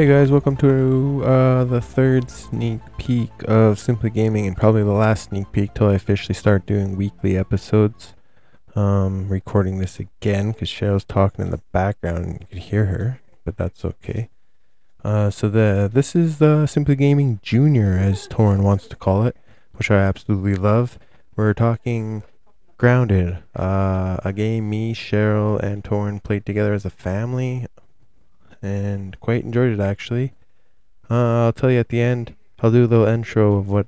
Hey guys, welcome to uh, the third sneak peek of Symply Gaming and probably the last sneak peek till I officially start doing weekly episodes. Um, recording this again because Cheryl's talking in the background and you can hear her, but that's okay. Uh, so the this is the Symply Gaming Junior, as Torin wants to call it, which I absolutely love. We're talking Grounded, uh, a game me, Cheryl, and Torin played together as a family and quite enjoyed it actually. Uh, I'll tell you at the end. I'll do a little intro of what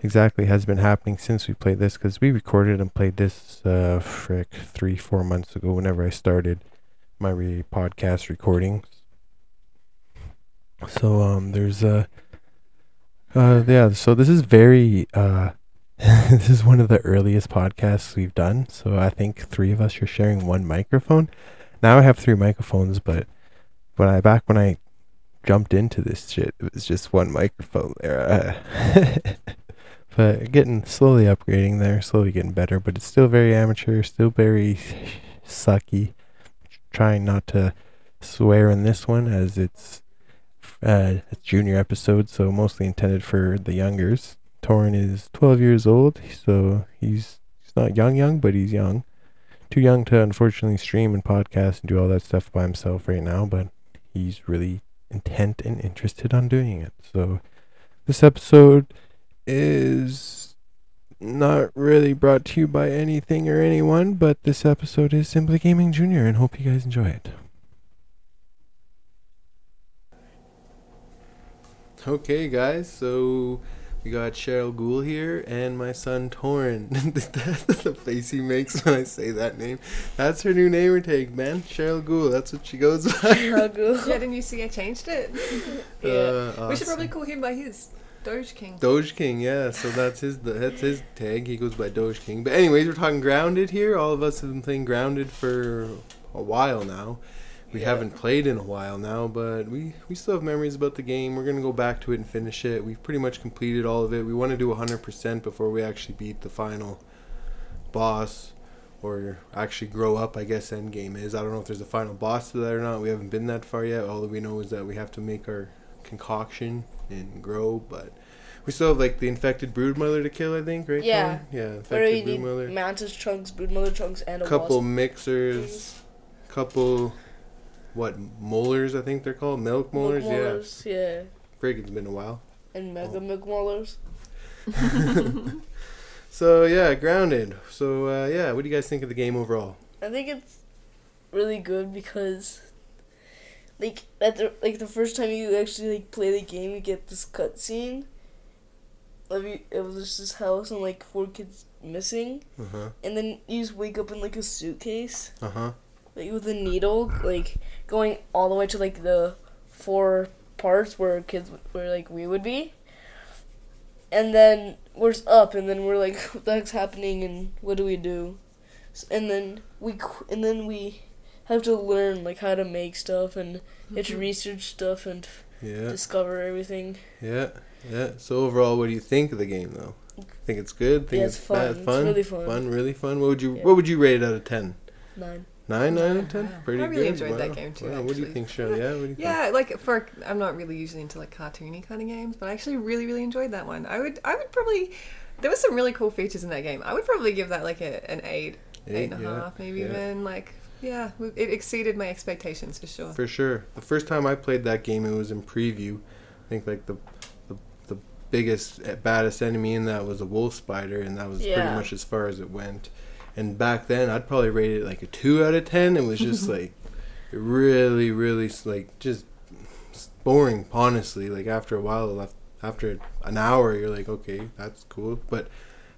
exactly has been happening since we played this because we recorded and played this uh frick three four months ago whenever I started my re- podcast recordings. So um there's uh uh yeah so this is very uh this is one of the earliest podcasts we've done so I think three of us are sharing one microphone. Now I have three microphones but when I back when I jumped into this shit, it was just one microphone there. but getting slowly upgrading there, slowly getting better, but it's still very amateur, still very sucky. Trying not to swear in this one as it's uh it's junior episode, so mostly intended for the youngers. Torin is 12 years old, so he's he's not young young, but he's young. Too young to unfortunately stream and podcast and do all that stuff by himself right now, but he's really intent and interested on doing it. So this episode is not really brought to you by anything or anyone, but this episode is Symply Gaming Junior and hope you guys enjoy it. Okay, guys, so we got Cheryl Ghoul here and my son Torin. the face he makes when I say that name. That's her new name or tag, man. Cheryl Ghoul. That's what she goes by. Struggle. Yeah, didn't you see I changed it? Yeah. Uh, We should probably call him by his Doge King. Doge King, yeah. So that's his that's his tag. He goes by Doge King. But anyways, we're talking Grounded here. All of us have been playing Grounded for a while now. We Yeah. haven't played in a while now, but we we still have memories about the game. We're gonna go back to it and finish it. We've pretty much completed all of it. We want to do hundred percent before we actually beat the final boss, or actually grow up. I guess end game is. I don't know if there's a final boss to that or not. We haven't been that far yet. All that we know is that we have to make our concoction and grow, but. We still have like the infected broodmother to kill, I think, right? Yeah. Colin? Yeah, infected broodmother. mantis trunks, broodmother trunks, and a Couple wasp. mixers, couple, what molars? I think they're called milk molars. Milk molars, yeah. Yeah, frig, it's been a while. And mega Oh. milk molars. So yeah, grounded. So uh, yeah, what do you guys think of the game overall? I think it's really good because, like, at the like the first time you actually like play the game, you get this cutscene. Of you, it was just this house and like four kids missing, Uh huh. and then you just wake up in like a suitcase, Uh huh. Like with a needle, like going all the way to like the four parts where kids where like we would be. And then we're up, and then we're like, "What the heck's happening?" And what do we do? And then we and then we have to learn like how to make stuff and have to mm-hmm. research stuff and Yeah. discover everything. Yeah. Yeah. So overall, what do you think of the game, though? Think it's good? Think Yeah, it's, it's fun. bad? It's Fun. really fun. Really fun. What would you Yeah. What would you rate it out of ten? Nine. Nine. Nine out of ten. Wow. Pretty I really good. enjoyed that game too, Wow. What do you think, Cheryl? Yeah. What do you think? Yeah, like for I'm not really usually into like cartoony kind of games, but I actually really really enjoyed that one. I would I would probably there was some really cool features in that game. I would probably give that like a, an eight, eight and a half, yeah, maybe yeah. even like yeah, it exceeded my expectations for sure. For sure. The first time I played that game, it was in preview. I think like the the, the biggest eh, baddest enemy in that was a wolf spider, and that was pretty much as far as it went. And back then, I'd probably rate it like a two out of ten. It was just like really, really like just boring. Honestly, like after a while, left after an hour, you're like, okay, that's cool, but.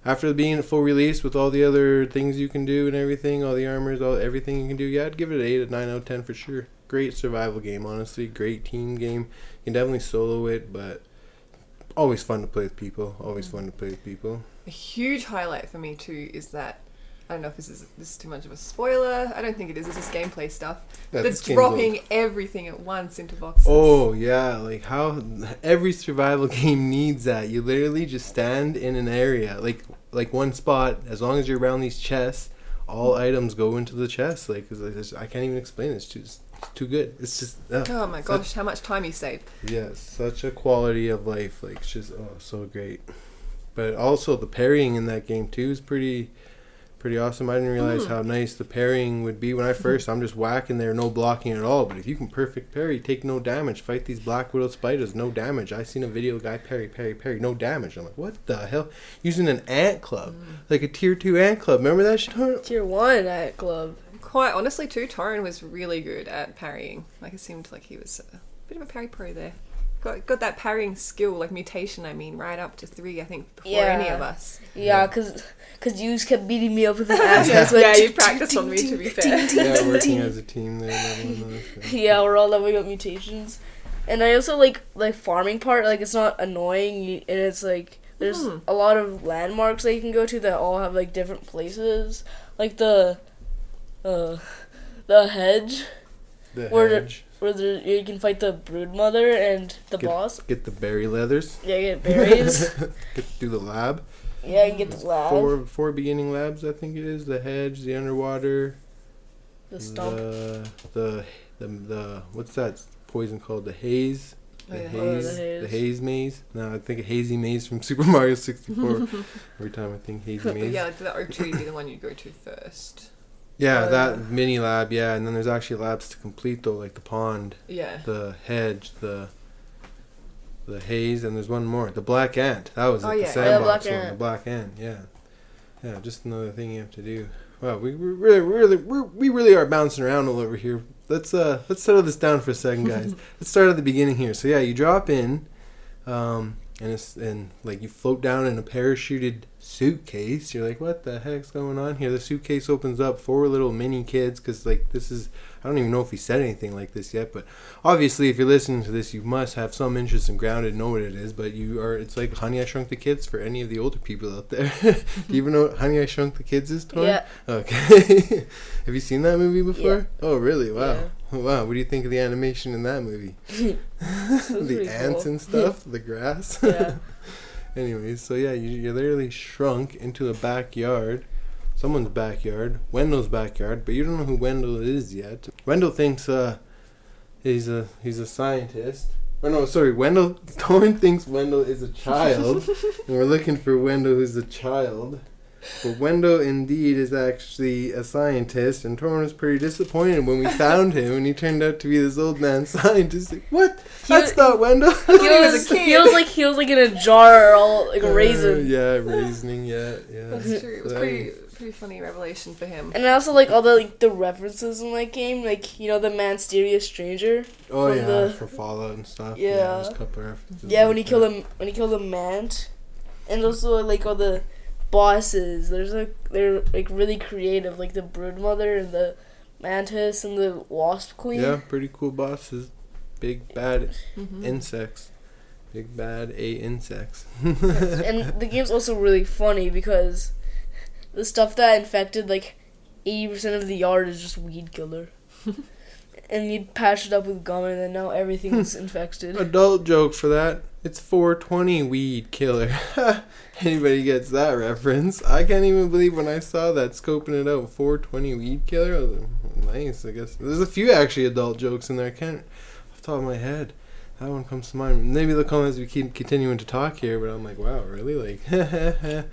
After being a full release with all the other things you can do and everything, all the armors, all everything you can do, yeah, I'd give it an eight, a nine out of ten for sure. Great survival game, honestly. Great team game. You can definitely solo it, but always fun to play with people. Always mm. fun to play with people. A huge highlight for me too is that I don't know if this is this is too much of a spoiler. I don't think it is. It's just gameplay stuff. That's dropping everything at once into boxes. Oh yeah, like how every survival game needs that. You literally just stand in an area, like like one spot. As long as you're around these chests, all items go into the chest. Like 'cause there's- I can't even explain it. It's just it's too good. It's just ugh, Oh my gosh, how much time you saved. yeah, such a quality of life. Like it's just oh so great. But also the parrying in that game too is pretty pretty awesome. I didn't realize Mm. how nice the parrying would be when I first I'm just whacking there, no blocking at all. But if you can perfect parry, take no damage, fight these black widow spiders, no damage. I seen a video guy parry, parry, parry, no damage. I'm like, what the hell? Using an ant club. Like a tier two ant club. Remember that shit? Tier one ant club. Quite honestly, too, Torrin was really good at parrying. Like, it seemed like he was a bit of a parry pro there. Got, got that parrying skill, like mutation, I mean, right up to three, I think, before any of us. Yeah, cause, cause you just kept beating me up with an axe. Yeah, Yeah, you practiced on me, to be fair. yeah, working as a team there. yeah. Yeah, we're all leveling up mutations, and I also like like farming part. Like it's not annoying, and it's like there's Hmm. a lot of landmarks that you can go to that all have like different places. Like the, uh, the hedge The Where the- hedge. Where the, you can fight the brood mother and the Get- boss. Get the berry leathers. Yeah, you get berries. Get through the lab. yeah, you can get the lab, Four four beginning labs, I think it is. The hedge, the underwater, the stump. the the the, the what's that poison called? The haze. The yeah. Oh, the haze, the haze. haze maze. No, I think a hazy maze from Super Mario 64. Every time I think hazy maze. yeah, like the oak tree would be the one you'd go to first. Yeah, that mini lab. Yeah, and then there's actually labs to complete though, like the pond, Yeah. the hedge, the the haze, and there's one more, the black ant. That was Oh, it, yeah. the Oh, yeah, sandbox black one, the black ant. Yeah, yeah, just another thing you have to do. Wow, we we really really we really are bouncing around all over here. Let's uh let's settle this down for a second, guys. let's start at the beginning here. So yeah, you drop in, um, and it's and like you float down in a parachuted suitcase. You're like, what the heck's going on here? The suitcase opens up, four little mini kids, because like this is I don't even know if he said anything like this yet, but obviously if you're listening to this, you must have some interest in grounded, and know what it is. But you are it's like Honey I Shrunk the Kids for any of the older people out there. Do you even know what Honey I Shrunk the Kids is, Tor? Yeah. Okay. have you seen that movie before? Yeah. Oh really? Wow. Wow. What do you think of the animation in that movie? the ants cool. and stuff, the grass. yeah. Anyways, so yeah, you, you're literally shrunk into a backyard, someone's backyard, Wendell's backyard, but you don't know who Wendell is yet. Wendell thinks uh, he's a he's a scientist. Oh no, sorry, Wendell. Torn thinks Wendell is a child, and we're looking for Wendell who's a child. But Wendell indeed is actually a scientist, and Torn was pretty disappointed when we found him, and he turned out to be this old man scientist. Like, what? He That's was- not Wendell. He was, he was like he was like in a jar, all like a Uh, raisin. yeah, raisin. Yeah, yeah. That's true. It was So, pretty, pretty funny revelation for him. And I also like all the like the references in that game, like you know the mysterious stranger. Oh from yeah, the- for Fallout and stuff. Yeah. there's a couple of references Yeah, when he that. killed him, when he killed the mant, and also like all the bosses. There's like they're like really creative, like the brood mother and the mantis and the wasp queen. Yeah, pretty cool bosses. Big bad Mhm. insects. Big bad a insects. And the game's also really funny because the stuff that infected like eighty percent of the yard is just weed killer. and you'd patch it up with gum, and then now everything's infected. Adult joke for that. It's 420 weed killer. Anybody gets that reference? I can't even believe when I saw that scoping it out. 420 weed killer. I was like, nice. I guess there's a few actually adult jokes in there. I can't off the top of my head. That one comes to mind. Maybe they'll come as we keep continuing to talk here. But I'm like, wow, really? Like,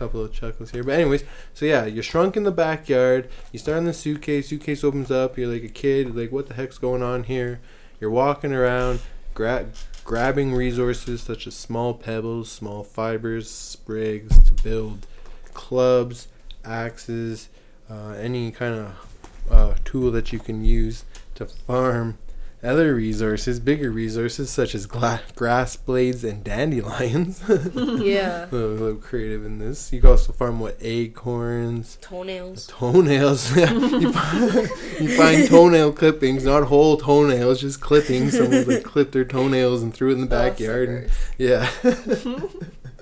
couple of chuckles here. But anyways, so yeah, you're shrunk in the backyard. You start in the suitcase. Suitcase opens up. You're like a kid. Like, what the heck's going on here? You're walking around, gra- grabbing resources such as small pebbles, small fibers, sprigs to build clubs, axes, uh, any kind of uh, tool that you can use to farm other resources, bigger resources such as gla- grass blades and dandelions. yeah, a little, a little creative in this. You can also farm what acorns, toenails. toenails. you, find, you find toenail clippings, not whole toenails, just clippings. Someone like clipped their toenails and threw it in the backyard. and- yeah.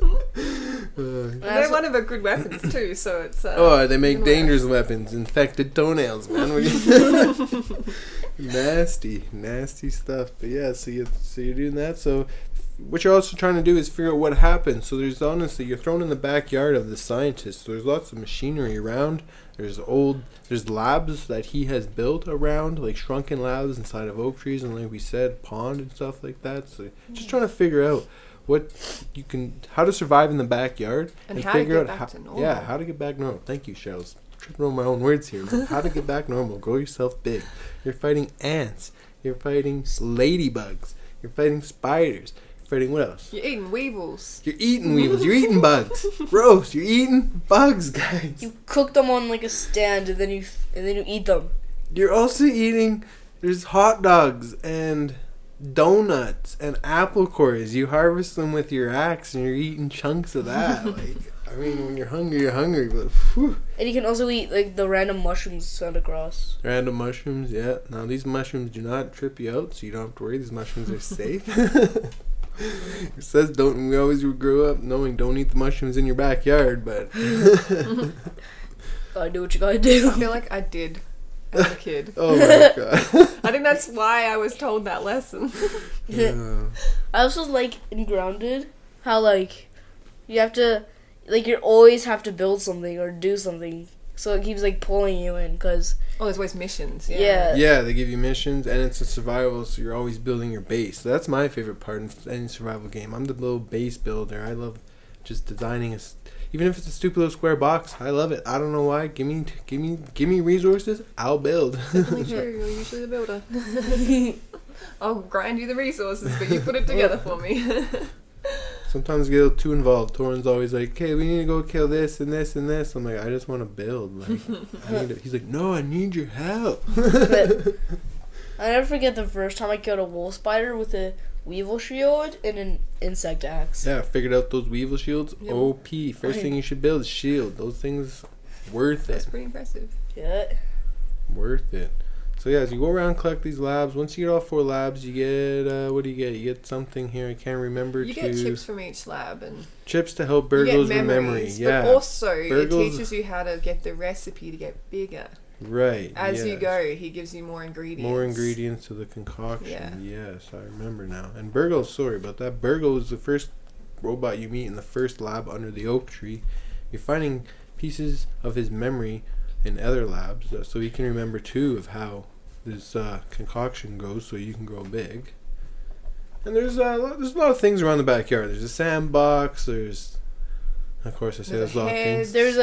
Uh, they're one of the good weapons too, so it's. Uh, oh, they make can work. dangerous weapons, infected toenails, man. What do you- nasty, nasty stuff. But yeah, so you so you're doing that. So what you're also trying to do is figure out what happened. So there's honestly you're thrown in the backyard of the scientist. So there's lots of machinery around. There's old there's labs that he has built around, like shrunken labs inside of oak trees and like we said, pond and stuff like that. So just mm. trying to figure out what you can how to survive in the backyard And how to figure get out back how, to normal. yeah how to get back normal. Thank you, Cheryl. Tripping over my own words here. How to get back normal? Grow yourself big. You're fighting ants. You're fighting ladybugs. You're fighting spiders. You're fighting what else? You're eating weevils. You're eating weevils. You're eating bugs. Gross. You're eating bugs, guys. You cook them on like a stand and then you and then you eat them. You're also eating. There's hot dogs and donuts and apple cores. You harvest them with your axe and you're eating chunks of that. like, I mean, when you're hungry, you're hungry. But whew. And you can also eat like the random mushrooms found across. random mushrooms, yeah. Now these mushrooms do not trip you out, so you don't have to worry. These mushrooms are safe. it says don't. We always grew up knowing don't eat the mushrooms in your backyard, but Gotta do what you gotta do. I feel like I did as a kid. oh my god. I think that's why I was told that lesson. Uh, I also like in Grounded how like you have to like you always have to build something or do something, so it keeps like pulling you in because Oh, there's always missions. Yeah. yeah. yeah, they give you missions, and it's a survival, so you're always building your base. So that's my favorite part in any survival game. I'm the little base builder. I love just designing a, s- even if it's a stupid little square box. I love it. I don't know why. Give me, give me, give me resources. I'll build. Definitely true. You're usually the builder. I'll grind you the resources, but you put it together for me. Sometimes get a little too involved. Torrens always like, "Okay, we need to go kill this and this and this." I'm like, "I just want to build." Like, I need to, he's like, "No, I need your help." I never forget the first time I killed a wolf spider with a weevil shield and an insect axe. yeah, I figured out those weevil shields. Yep. OP. First thing you should build is shield. Those things worth That's it. That's pretty impressive. Yeah. Worth it. So yeah, as you go around collect these labs, once you get all four labs, you get uh, what do you get? You get something here. I can't remember. You to get chips from each lab, and chips to help BURG.L's remember. memories. Yeah, But also, it teaches you how to get the recipe to get bigger. right. As you go, he gives you more ingredients. More ingredients to the concoction. Yeah. Yes, I remember now. And BURG.L, sorry about that. BURG.L is the first robot you meet in the first lab under the oak tree. You're finding pieces of his memory in other labs, uh, so he can remember too of how this uh, concoction goes, so you can grow big. And there's uh, lo- there's a lot of things around the backyard. There's a sandbox. There's, of course, I say There's there's, a a lot of hedge. things. There's a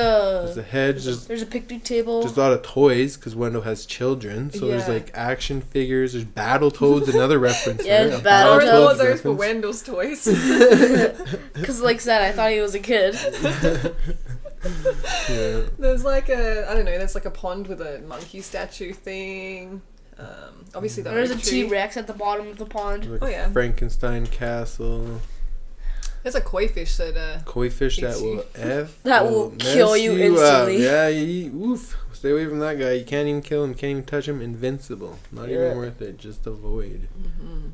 There's a a hedge. There's there's a picnic table. there's a lot of toys because Wendell has children. So there's like action figures. There's Battle Toads, another reference. Yeah, there, a Battle Or Battletoads those are reference. Wendell's toys. Because like I said, I thought he was a kid. Yeah. there's like a I don't know. There's like a pond with a monkey statue thing. Um, obviously, the There's a oak tree. T Rex at the bottom of the pond. Like Oh, yeah. Frankenstein castle. There's a koi fish that uh, Koi fish that will. F. That will mess kill you up. instantly. Yeah, you, oof. Stay away from that guy. You can't even kill him. Can't even touch him. Invincible. Not Yeah. even worth it. Just avoid. mhm.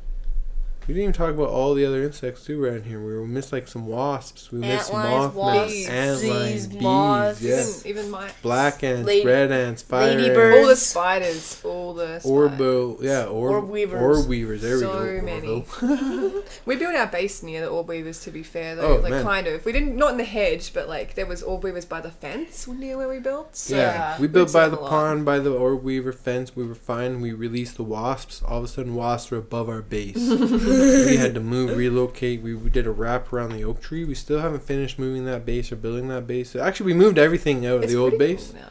We didn't even talk about all the other insects too around here. We missed like some wasps. We missed Antlions, wasps, antlines, bees, bees, moths. yes, even even my black ants, Lady- red ants, fire ladybirds. all the spiders, all the spiders. orbo, yeah, orb, Orb weavers. orb weavers. There So we go. many. We built our base near the orb weavers. To be fair, though, Oh, like man. kind of. We didn't not in the hedge, but like there was orb weavers by the fence near where we built. So yeah, Yeah. we built We've by the pond, by the orb weaver fence. We were fine. We released the wasps. All of a sudden, wasps were above our base. we had to move, relocate. We, we did a wrap around the oak tree. We still haven't finished moving that base or building that base. Actually, we moved everything out of it's the old base. cool.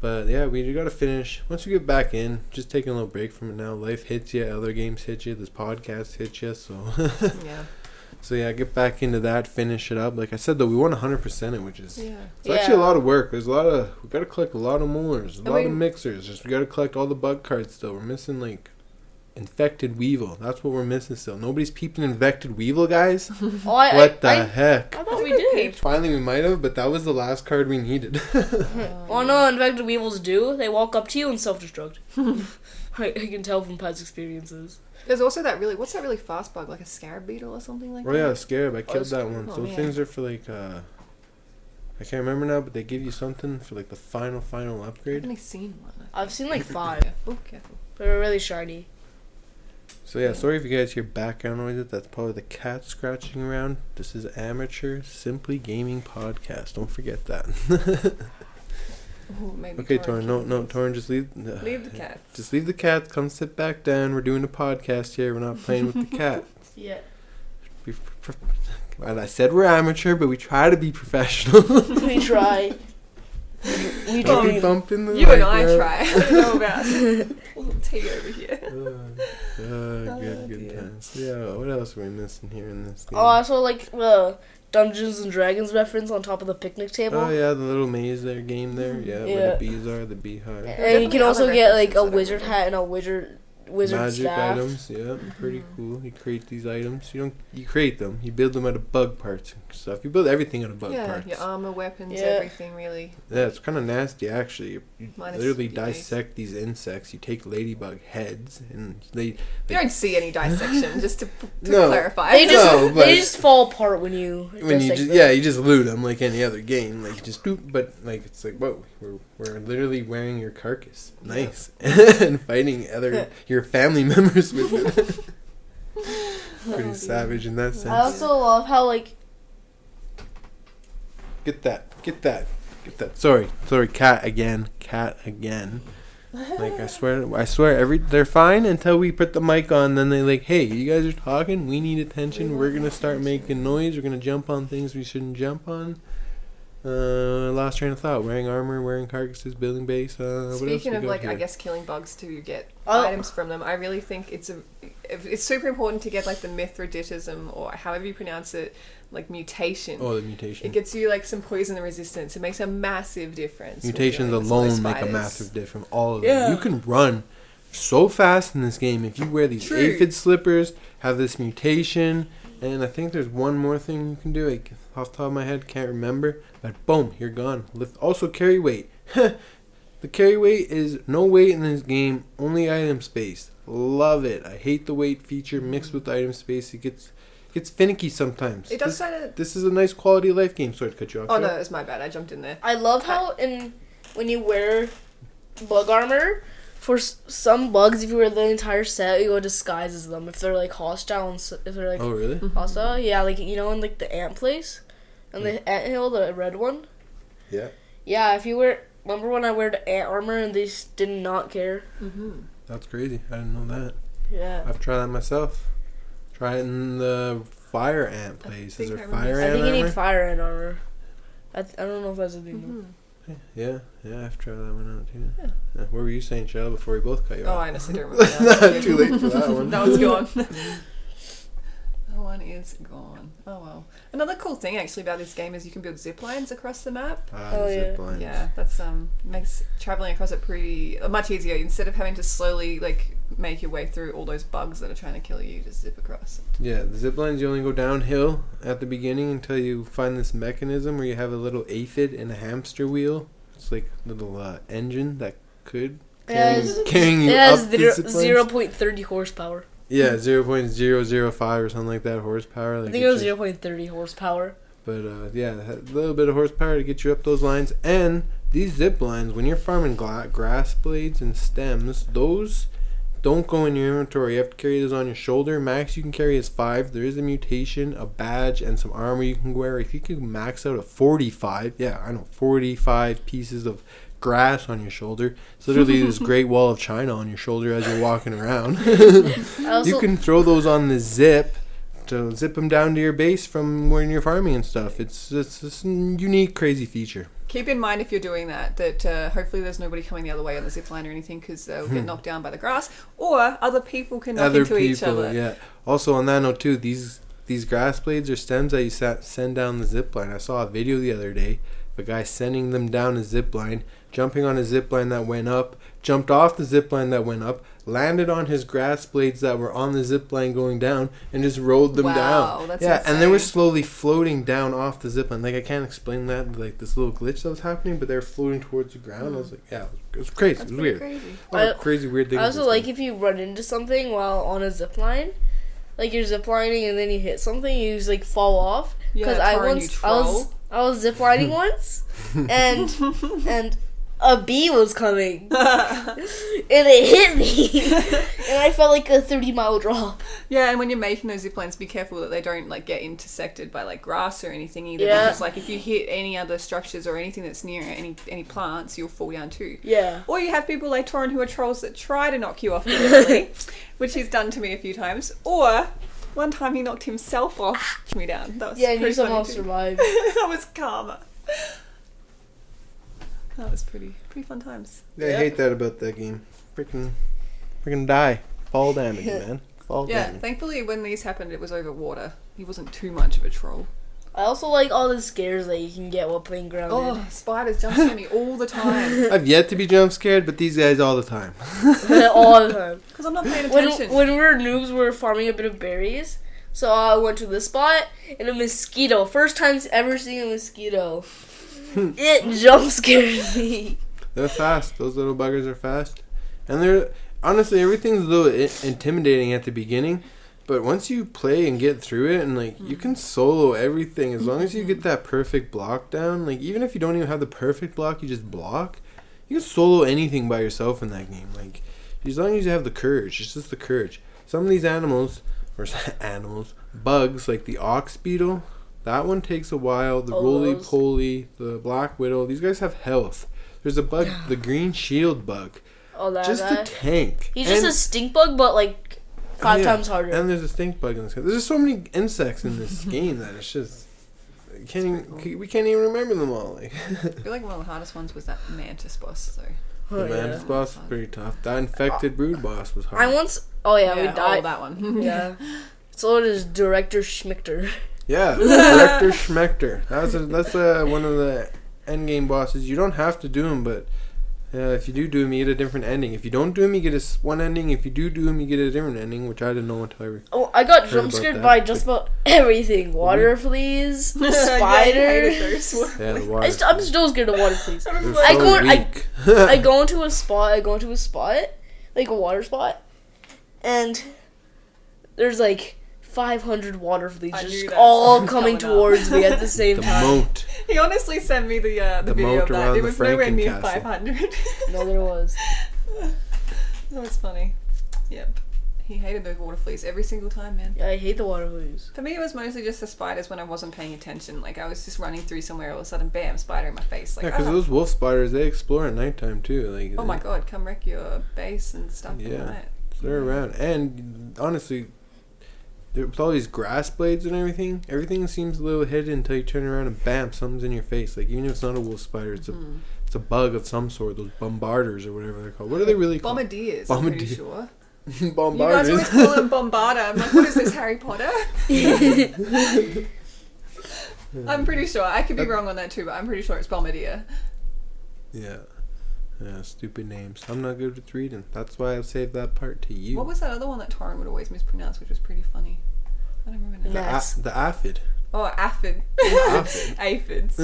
But yeah, we got to finish. Once we get back in, just taking a little break from it now. Life hits you, other games hit you, this podcast hits you. So, Yeah, so yeah, get back into that, finish it up. Like I said, though, we want 100% it, which is yeah. it's actually a lot of work. There's a lot of we got to collect a lot of molars, a I lot of mixers. Just we got to collect all the bug cards still. We're missing like infected weevil. That's what we're missing still. Nobody's peeped an infected weevil, guys. Oh, I, what the I, heck? I, I I thought we we did. peeped. Finally, we might have, but that was the last card we needed. Oh no, infected weevils do. They walk up to you and self-destruct. I, I can tell from past experiences. There's also that really what's that really fast bug like a scarab beetle or something like Oh that. Oh yeah, scarab. I killed that one. Oh, Those man. things are for like uh I can't remember now, but they give you something for like the final final upgrade. I've upgrade. only seen one. I've seen like five. Oh, careful. They were really shiny. So yeah, sorry if you guys hear background noises. That's probably the cat scratching around. This is amateur, simply gaming podcast. Don't forget that. Ooh, maybe okay, Torrin Torn. No, no, Torn. Just leave. uh, Leave the cats. Just leave the cats. Come sit back down. We're doing a podcast here. We're not playing with the cat. Yeah. We and I said we're amateur, but we try to be professional. we try. We Don't be try. bumping the You and I around. try. I don't know about little tea over here. Uh, uh, Oh, good, good dear. times. Yeah, what else are we missing here in this game? Oh, I saw like the Dungeons and Dragons reference on top of the picnic table. Oh yeah, the little maze there, game there. Yeah, where the bees are, the beehive. And you can also get like a references that I wizard hat and a wizard wizard Magic staff. items, yeah, pretty Mhm. cool. You create these items. You don't. You create them. You build them out of bug parts and stuff. You build everything out of bug yeah, parts. Yeah, your armor, weapons, Yeah. everything really. Yeah, it's kind of nasty actually. You, you Minus literally dissect these insects. You take ladybug heads and they. You don't see any dissection, just to, to No. clarify. They just No, they just fall apart when you When you just yeah, you just loot them like any other game. Like you just boop, but like it's like whoa, we're we're literally wearing your carcass, nice, and fighting other your family members with it. Pretty Oh, savage in that sense. I also love how like Get that. Get that. Get that. Sorry. Sorry. Cat again. Cat again. Like I swear. I swear. Every they're fine until we put the mic on. Then they like, hey, you guys are talking. We need attention. We're gonna start making noise. We're gonna jump on things we shouldn't jump on. Uh, lost train of thought. Wearing armor, wearing carcasses, building base. Uh, what else Speaking of got like, I guess killing bugs to get Oh. items from them, I really think it's a it's super important to get like the Mithridatism or however you pronounce it, like mutation. Oh, the mutation. It gets you like some poison resistance. It makes a massive difference. Mutations dealing with some of those alone make a massive difference. All of Yeah. them. You can run so fast in this game if you wear these True. aphid slippers, have this mutation, and I think there's one more thing you can do. Like off the top of my head, can't remember. But boom, you're gone. Lift also carry weight. the carry weight is no weight in this game, only item space. Love it. I hate the weight feature mixed with item space. It gets gets finicky sometimes. It does This, kind of. this is a nice quality of life game. Sorry to cut you off. Oh Cheryl. no, it was my bad. I jumped in there. I love how in when you wear bug armor, for some bugs, if you wear the entire set, you go disguises them. If they're like hostile, and s- if they're like Oh really? hostile, yeah, like you know, in like the ant place, and the ant hill, the red one. Yeah. Yeah, if you wear, remember when I wear the ant armor and they s- did not care. Mm-hmm. That's crazy. I didn't know that. Yeah. I've tried that myself. Try it in the fire ant place. Is think there I remember fire I think you need fire ant armor. I, th- I don't know if that's a thing. Mm-hmm. yeah, yeah, I've tried that one out too. Yeah. Yeah, what were you saying, Shell, before we both cut you Oh, off? Oh, I honestly don't remember. That. Too late for that one. that one's gone. That one is gone. Oh well. Another cool thing actually about this game is you can build zip lines across the map. Ah, Oh, yeah. lines. Yeah, that's um makes traveling across it pretty uh, much easier. Instead of having to slowly like make your way through all those bugs that are trying to kill you, you just zip across. Yeah, the zip lines you only go downhill at the beginning until you find this mechanism where you have a little aphid and a hamster wheel. It's like a little uh, engine that could It carry, carrying you it has up the zero, zip lines. zero point thirty horsepower. Yeah, zero point zero zero five or something like that horsepower. Like I think it was zero point thirty horsepower. But uh, yeah, a little bit of horsepower to get you up those lines. And these zip lines, when you're farming gla- grass blades and stems, those don't go in your inventory. You have to carry those on your shoulder. Max you can carry is five. There is a mutation, a badge, and some armor you can wear. If you can max out a 45, yeah, I know, 45 pieces of grass on your shoulder. It's literally this great wall of China on your shoulder as you're walking around. You can throw those on the zip to zip them down to your base from when you're farming and stuff. It's it's, it's a unique, crazy feature. Keep in mind if you're doing that that uh, hopefully there's nobody coming the other way on the zip line or anything because they'll get knocked down by the grass or other people can knock Hmm. Other into each people, other. yeah. Also, on that note too, these these grass blades or stems that you send down the zip line. I saw a video the other day of a guy sending them down a zip line, jumping on a zip line that went up, jumped off the zip line that went up, landed on his grass blades that were on the zip line going down, and just rolled them Wow, down. that's yeah, and they were slowly floating down off the zip line. Like I can't explain that, like this little glitch that was happening, but they were floating towards the ground. I was like, yeah, it was, it was crazy. That's it was pretty weird. crazy. A lot of I- crazy weird things. I also like game. if you run into something while on a zip line, like you're zip lining and then you hit something, you just like fall off. Yeah, Because I once I was. I was zip lining once, and and a bee was coming, and it hit me, and I felt like a thirty mile drop. Yeah, and when you're making those zip lines, be careful that they don't like get intersected by like grass or anything either. Yeah. Because like if you hit any other structures or anything that's near any any plants, you'll fall down too. Yeah. Or you have people like Torin who are trolls that try to knock you off which he's done to me a few times. Or one time he knocked himself off me down. That was Yeah, and you somehow survived. that was karma. That was pretty pretty fun times. Yeah, I hate that about that game. Freaking, freaking die. Fall damage, man. Fall damage. Yeah, damage. thankfully when these happened, it was over water. He wasn't too much of a troll. I also like all the scares that you can get while playing grounded. Oh, spiders jump at me all the time I've yet to be jump scared, but these guys all the time. all the time. because I'm not paying When attention. when we were noobs, we were farming a bit of berries. So I went to the spot and a mosquito. First time ever seeing a mosquito. it jump scared me. They're fast. Those little buggers are fast, and they're honestly everything's a little intimidating at the beginning, but once you play and get through it, and like you can solo everything as long as you get that perfect block down. Like even if you don't even have the perfect block, you just block. You can solo anything by yourself in that game. Like as long as you have the courage, it's just the courage. Some of these animals or animals, bugs like the ox beetle. That one takes a while. The Oh, roly those. poly, the black widow. These guys have health. There's a bug, the green shield bug. Oh, that just guy. a tank. He's just a stink bug, but like five yeah, times harder. And there's a stink bug in this. Game. There's just so many insects in this game that it's just I can't even, we can't even remember them all. Like I feel like one of the hardest ones was that mantis boss though. Oh, the yeah. mantis boss was pretty tough. That infected uh, brood boss was hard. I once. Oh yeah, we died. oh, that one. yeah. So it is director Schmector. Yeah, Director Schmector. That's a, that's uh one of the end game bosses. You don't have to do them, but uh, if you do do them, you get a different ending. If you don't do them, you get a one ending. If you do do them, you get a different ending, which I didn't know until I. Re- Oh, I got Heard jump scared by just about everything: water fleas, Yeah, I hated spiders. those. yeah, the I water. st- I'm still scared of water fleas. They're I so go- I- I go into a spot. I go into a spot, like a water spot, and there's like 500 water fleas just all coming coming towards me at the same the time. moat. He honestly sent me the uh, the, The video moat of that. around It was nowhere near Franken five castle. hundred. No, there was. that was funny. Yep. He hated those water fleas every single time, man. Yeah, I hate the water fleas. For me, it was mostly just the spiders when I wasn't paying attention. Like I was just running through somewhere, all of a sudden, bam, spider in my face. Like, Yeah, because ah. those wolf spiders they explore at nighttime too. Like oh my god, come wreck your base and stuff. and all Yeah. that. they're around. And honestly, there- with all these grass blades and everything, everything seems a little hidden until you turn around and bam, something's in your face. Like even if it's not a wolf spider, it's a Mm. it's a bug of some sort. Those bombarders or whatever they're called. What are they really called? Bombardiers, I'm pretty Bombardier. sure. You guys always call them bombarder. I'm like, what is this, Harry Potter? I'm pretty sure. I could be That- wrong on that too, but I'm pretty sure it's bombardier. yeah. Yeah, stupid names. I'm not good with reading. That's why I've saved that part to you. What was that other one that Torrin would always mispronounce, which was pretty funny? I don't remember the, now. Nah. a- the aphid. Oh, aphid. Aphid. Aphids.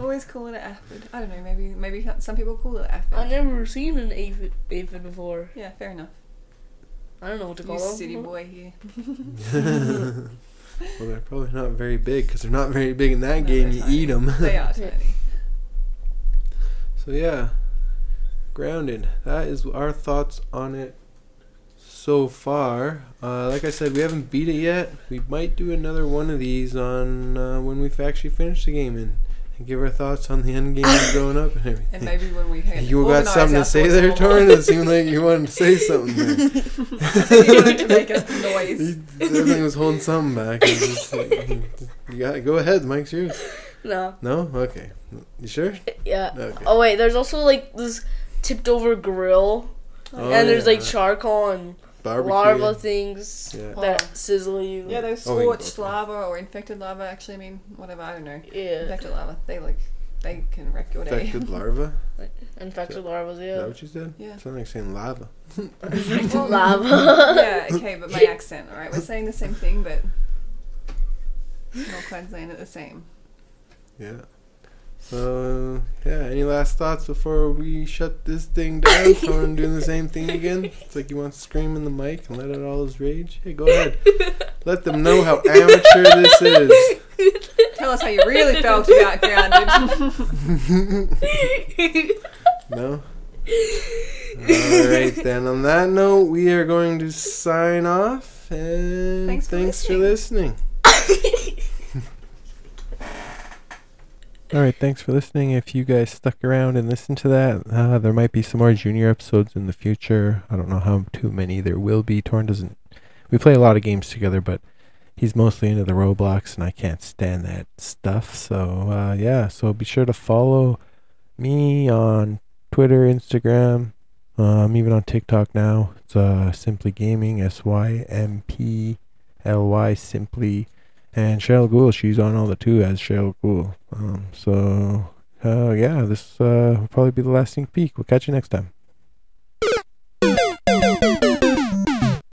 always call it an aphid. I don't know. Maybe maybe some people call it aphid. I've never seen an aphid, aphid before. yeah, fair enough. I don't know what to call You them. city boy here. well, they're probably not very big because they're not very big in that No, game. You tiny. eat them. They are tiny. So yeah, grounded. That is our thoughts on it so far. Uh, like I said, we haven't beat it yet. We might do another one of these on uh, when we've actually finished the game and, and give our thoughts on the end game growing up and everything. And maybe when we had you got something to say there, a little more. Torrin? It seemed like you wanted to say something there. you wanted to make a noise. He was holding something back. Like, you got go ahead, Mike's yours. No. No, okay. You sure? Yeah. Okay. Oh wait, there's also like this tipped over grill, Oh, and there's like charcoal and Barbecue. larva things Yeah. that Oh. sizzle you. Yeah, those Oh, scorched go for it. lava or infected lava. Actually, I mean, whatever. I don't know. Yeah. Infected lava. They like, they can wreck your day. Infected larva. Infected larvas. Is that Yeah. what you said? Yeah. Sound like saying lava. Infected lava. yeah, okay, but my accent, alright? We're saying the same thing, but not quite saying it the same. Yeah. So yeah, any last thoughts before we shut this thing down? Someone doing the same thing again? It's like you want to scream in the mic and let out all his rage. Hey, go ahead. Let them know how amateur this is. Tell us how you really felt about grounded. No. All right then. On that note, we are going to sign off, and Thanks thanks, for for listening. All right, thanks for listening. If you guys stuck around and listened to that, uh, there might be some more junior episodes in the future. I don't know how too many there will be. Torn doesn't. We play a lot of games together, but he's mostly into the Roblox, and I can't stand that stuff. So uh, yeah, so be sure to follow me on Twitter, Instagram, um, even on TikTok now. It's uh, Symply Gaming, S Y M P L Y Symply. And Cheryl Ghoul, she's on all the two as Cheryl Ghoul. Um, so, uh, yeah, this uh, will probably be the last sneak peek. We'll catch you next time.